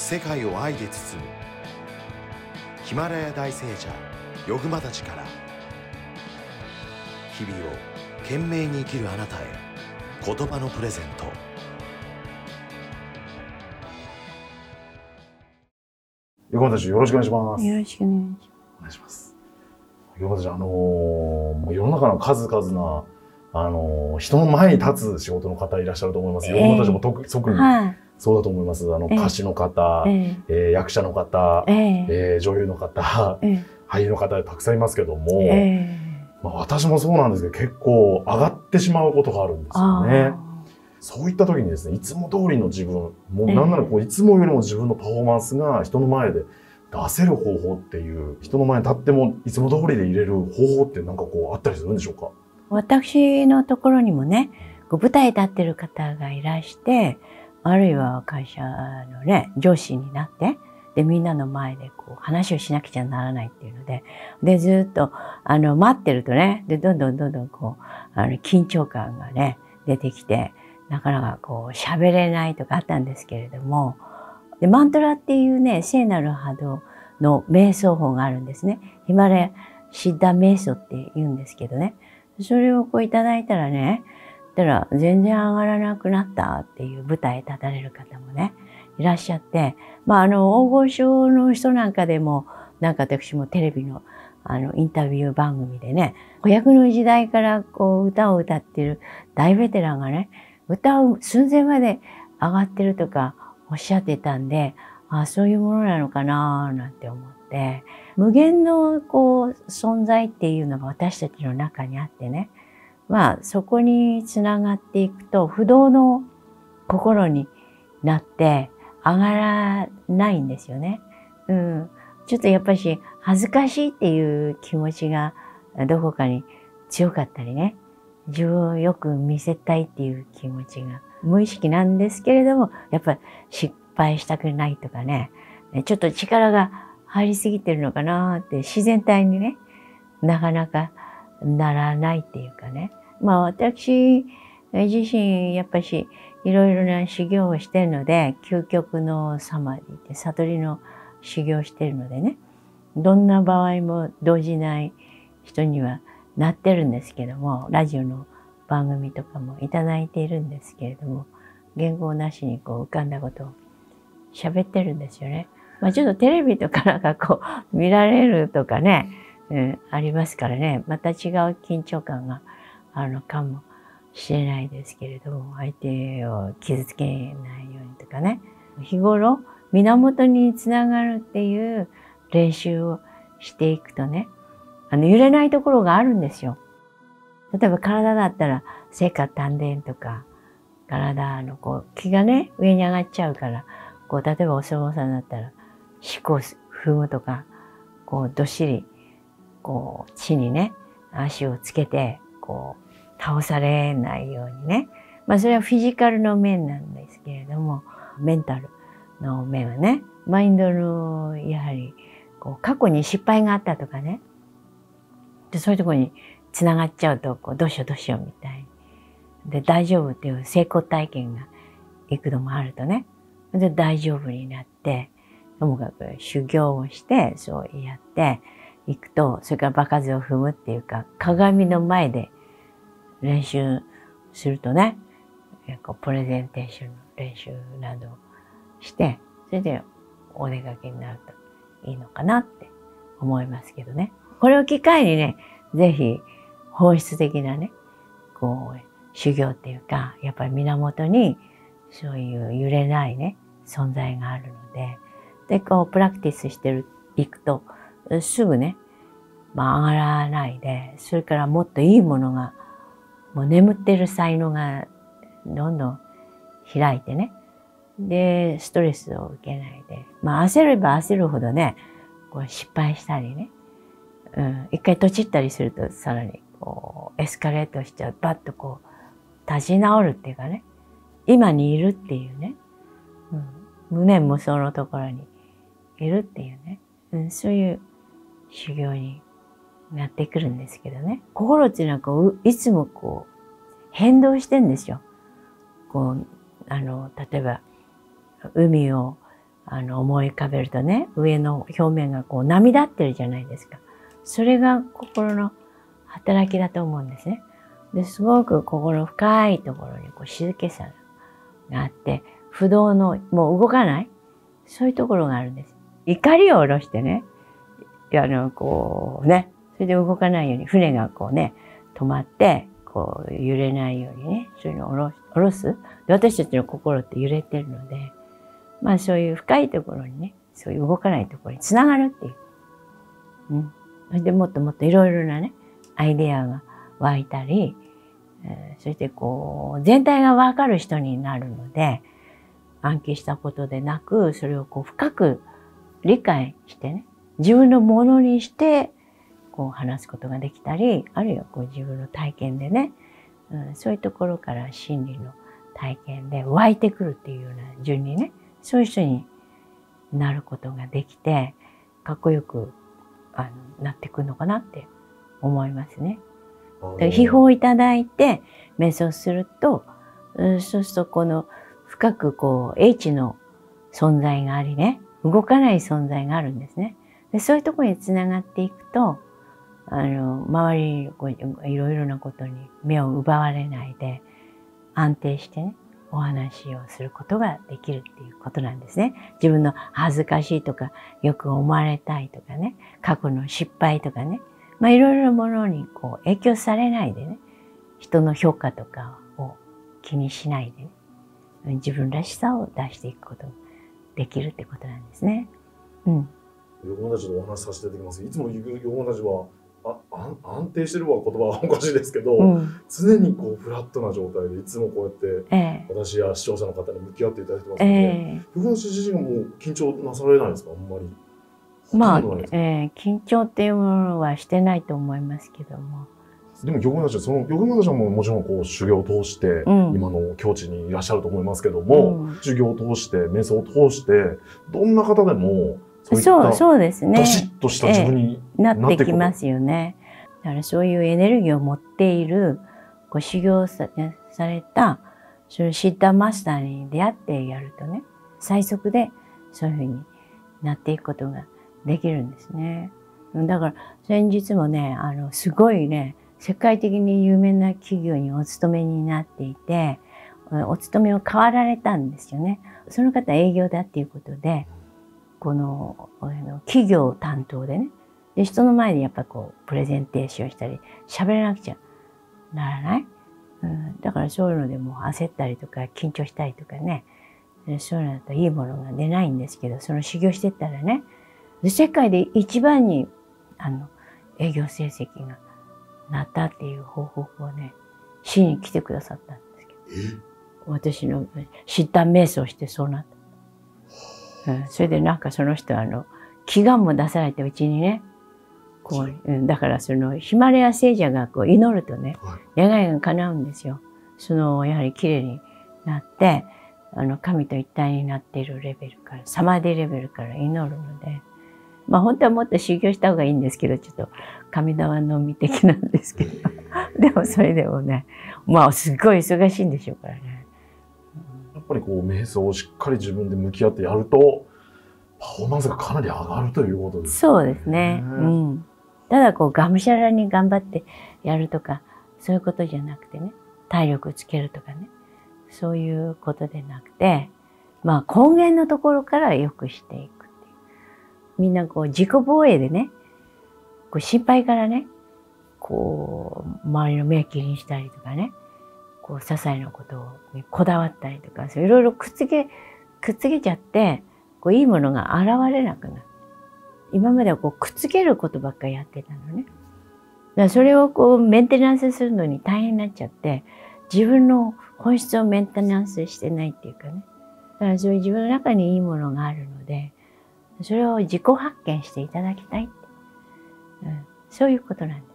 世界を愛で包むヒマラヤ大聖者ヨグマたちから日々を懸命に生きるあなたへ言葉のプレゼント横田たちよろしくお願いします。よろしくお願いします。お願いします。横田たち、あのー世の中の数々な、あのー人の前に立つ仕事の方いらっしゃると思います。ええ横田たちも特特にはい。そうだと思います。あの、ええ。歌手の方、ええ。ー役者の方、ええ。えー女優の方、ええ。俳優の方たくさんいますけども、ええ。まあ、私もそうなんですけど、結構上がってしまうことがあるんですよあね。そういった時にですね、いつも通りの自分、もうええ。なんならこう、いつもよりも自分のパフォーマンスが人の前で出せる方法っていう、人の前に立ってもいつも通りで入れる方法ってなんかこうあったりするんでしょうか？私のところにもね、舞台に立ってる方がいらして、あるいは会社のね、上司になって、で、みんなの前でこう話をしなくちゃならないっていうので、で、ずっと、あの、待ってるとね、で、どんどんどんどんこう、あの、緊張感がね、出てきて、なかなかこう、喋れないとかあったんですけれども、で、マントラっていうね、聖なる波動の瞑想法があるんですね。ヒマラヤシッダ瞑想って言うんですけどね。それをこういただいたらね、たら全然上がらなくなったっていう舞台立たれる方もね、いらっしゃって、まああの、大御所の人なんかでも、なんか私もテレビのあの、インタビュー番組でね、子役の時代からこう歌を歌ってる大ベテランがね、歌う寸前まで上がってるとかおっしゃってたんで、あそういうものなのかななんて思って、無限のこう存在っていうのが私たちの中にあってね、まあそこにつながっていくと不動の心になって上がらないんですよね。うん。ちょっとやっぱし恥ずかしいっていう気持ちがどこかに強かったりね、自分をよく見せたいっていう気持ちが無意識なんですけれども、やっぱ失敗したくないとかね、ちょっと力が入りすぎてるのかなって自然体にね、なかなかならないっていうかね。まあ私自身やっぱしいろいろな修行をしてるので、究極のサマディって悟りの修行をしてるのでね、どんな場合も動じない人にはなってるんですけども、ラジオの番組とかもいただいているんですけれども、言語なしにこう浮かんだことを喋ってるんですよね。まあちょっとテレビとかなんかこう見られるとかね、うん、ありますからね、また違う緊張感があるのかもしれないですけれども、相手を傷つけないようにとかね、日頃源につながるっていう練習をしていくとね、あの揺れないところがあるんですよ。例えば体だったら、聖火丹田とか、体のこう気がね、上に上がっちゃうから、こう例えばお相撲さんだったら、四股踏むとか、こうどっしり、こう地にね、足をつけて、こう倒されないようにね。まあそれはフィジカルの面なんですけれども、メンタルの面はね、マインドの、やはり、こう過去に失敗があったとかね。で、そういうところに繋がっちゃうと、こうどうしようどうしようみたいに。で、大丈夫っていう成功体験が幾度もあるとね。で、大丈夫になって、ともかく修行をして、そうやっていくと、それから場数を踏むっていうか、鏡の前で練習するとね、こうプレゼンテーションの練習などして、それでお出かけになるといいのかなって思いますけどね。これを機会にね、ぜひ本質的なね、こう、修行っていうか、やっぱり源にそういう揺れないね、存在があるので、で、こう、プラクティスしてる、いくと、すぐね、まあ上がらないで、それからもっといいものが、もう眠ってる才能がどんどん開いてね、で、ストレスを受けないで、まあ焦れば焦るほどね、こう失敗したりね、うん、一回とちったりするとさらにこうエスカレートしちゃう、バッとこう立ち直るっていうかね、今にいるっていうね、うん、無念無想のところにいるっていうね、うん、そういう修行になってくるんですけどね。心っていうのはこう、いつもこう、変動してんですよ。こう、あの、例えば、海をあの思い浮かべるとね、上の表面がこう波立ってるじゃないですか。それが心の働きだと思うんですね。ですごく心深いところにこう静けさがあって、不動のもう動かないそういうところがあるんです。怒りを下ろしてね、あの、こうね、それで動かないように、船がこうね、止まって、こう揺れないようにね、そういうのを下ろすで。私たちの心って揺れてるので、まあそういう深いところにね、そういう動かないところにつながるっていう。うん。それでもっともっといろいろなね、アイデアが湧いたり、えー、そしてこう、全体がわかる人になるので、暗記したことでなく、それをこう深く理解してね、自分のものにして、こう話すことができたり、あるいはこう自分の体験でね、うん、そういうところから心理の体験で湧いてくるっていうような順にね、そういう人になることができて、かっこよくあのなってくるのかなって思いますね。秘宝をいただいて瞑想すると、そうするとこの深くこう、H の存在がありね、動かない存在があるんですね。でそういうところにつながっていくと、あの、周りこういろいろなことに目を奪われないで、安定してね、お話をすることができるっていうことなんですね。自分の恥ずかしいとか、よく思われたいとかね、過去の失敗とかね、まあいろいろなものにこう影響されないでね、人の評価とかを気にしないでね、自分らしさを出していくことができるってことなんですね。うん。横文たちとお話しさせていただきます。いつも横文たちはあ安安定してるは言葉はおかしいですけど、うん、常にこうフラットな状態でいつもこうやって、えー、私や視聴者の方に向き合っていただいてますので、えー、横文たち自身がもう緊張なされないですか？あんまり。まあ、えー、緊張っていうものはしてないと思いますけども。でも玉村たちその玉村たちはももちろんこう修行を通して、今の境地にいらっしゃると思いますけども、うん、修行を通して瞑想を通してどんな方でもそうそうですね。どしっとした自分になってきますよね。だからそういうエネルギーを持っているこう修行さされたそのシッターマスターに出会ってやるとね最速でそういうふうになっていくことができるんですね。だから先日もねあのすごいね世界的に有名な企業にお勤めになっていてお勤めを変わられたんですよね。その方営業だっていうことでこの企業担当でね。で人の前でやっぱこうプレゼンテーションしたり喋らなくちゃならない、うん、だからそういうのでも焦ったりとか緊張したりとかね。そういうのだといいものが出ないんですけどその修行してったらね。世界で一番にあの営業成績がなったっていう報告をね死に来てくださったんですけど。私の疾患瞑想してそうなった。うん、それでなんかその人はあの、祈願も出されてうちにね、こう、う。ん、だからそのヒマラヤ聖者がこう祈るとね、願いが叶うんですよ。その、やはり綺麗になって、あの、神と一体になっているレベルから、サマディレベルから祈るので、まあ本当はもっと修行した方がいいんですけど、ちょっと神玉のみ的なんですけど、でもそれでもね、まあすっごい忙しいんでしょうからね。ぱりこう瞑想をしっかり自分で向き合ってやるとパフォーマンスがかなり上がるということです、ね、そうですね。うん。ただこうがむしゃらに頑張ってやるとかそういうことじゃなくてね体力つけるとかねそういうことでなくてまあ根源のところから良くしていくっていうみんなこう自己防衛でねこう心配からねこう周りの目気にしたりとかねこう、些細なことにこだわったりとか、いろいろくっつけ、くっつけちゃって、こう、いいものが現れなくなる。今まではこう、くっつけることばっかりやってたのね。だからそれをこう、メンテナンスするのに大変になっちゃって、自分の本質をメンテナンスしてないっていうかね。だからそういう自分の中にいいものがあるので、それを自己発見していただきたいって。うん、そういうことなんです。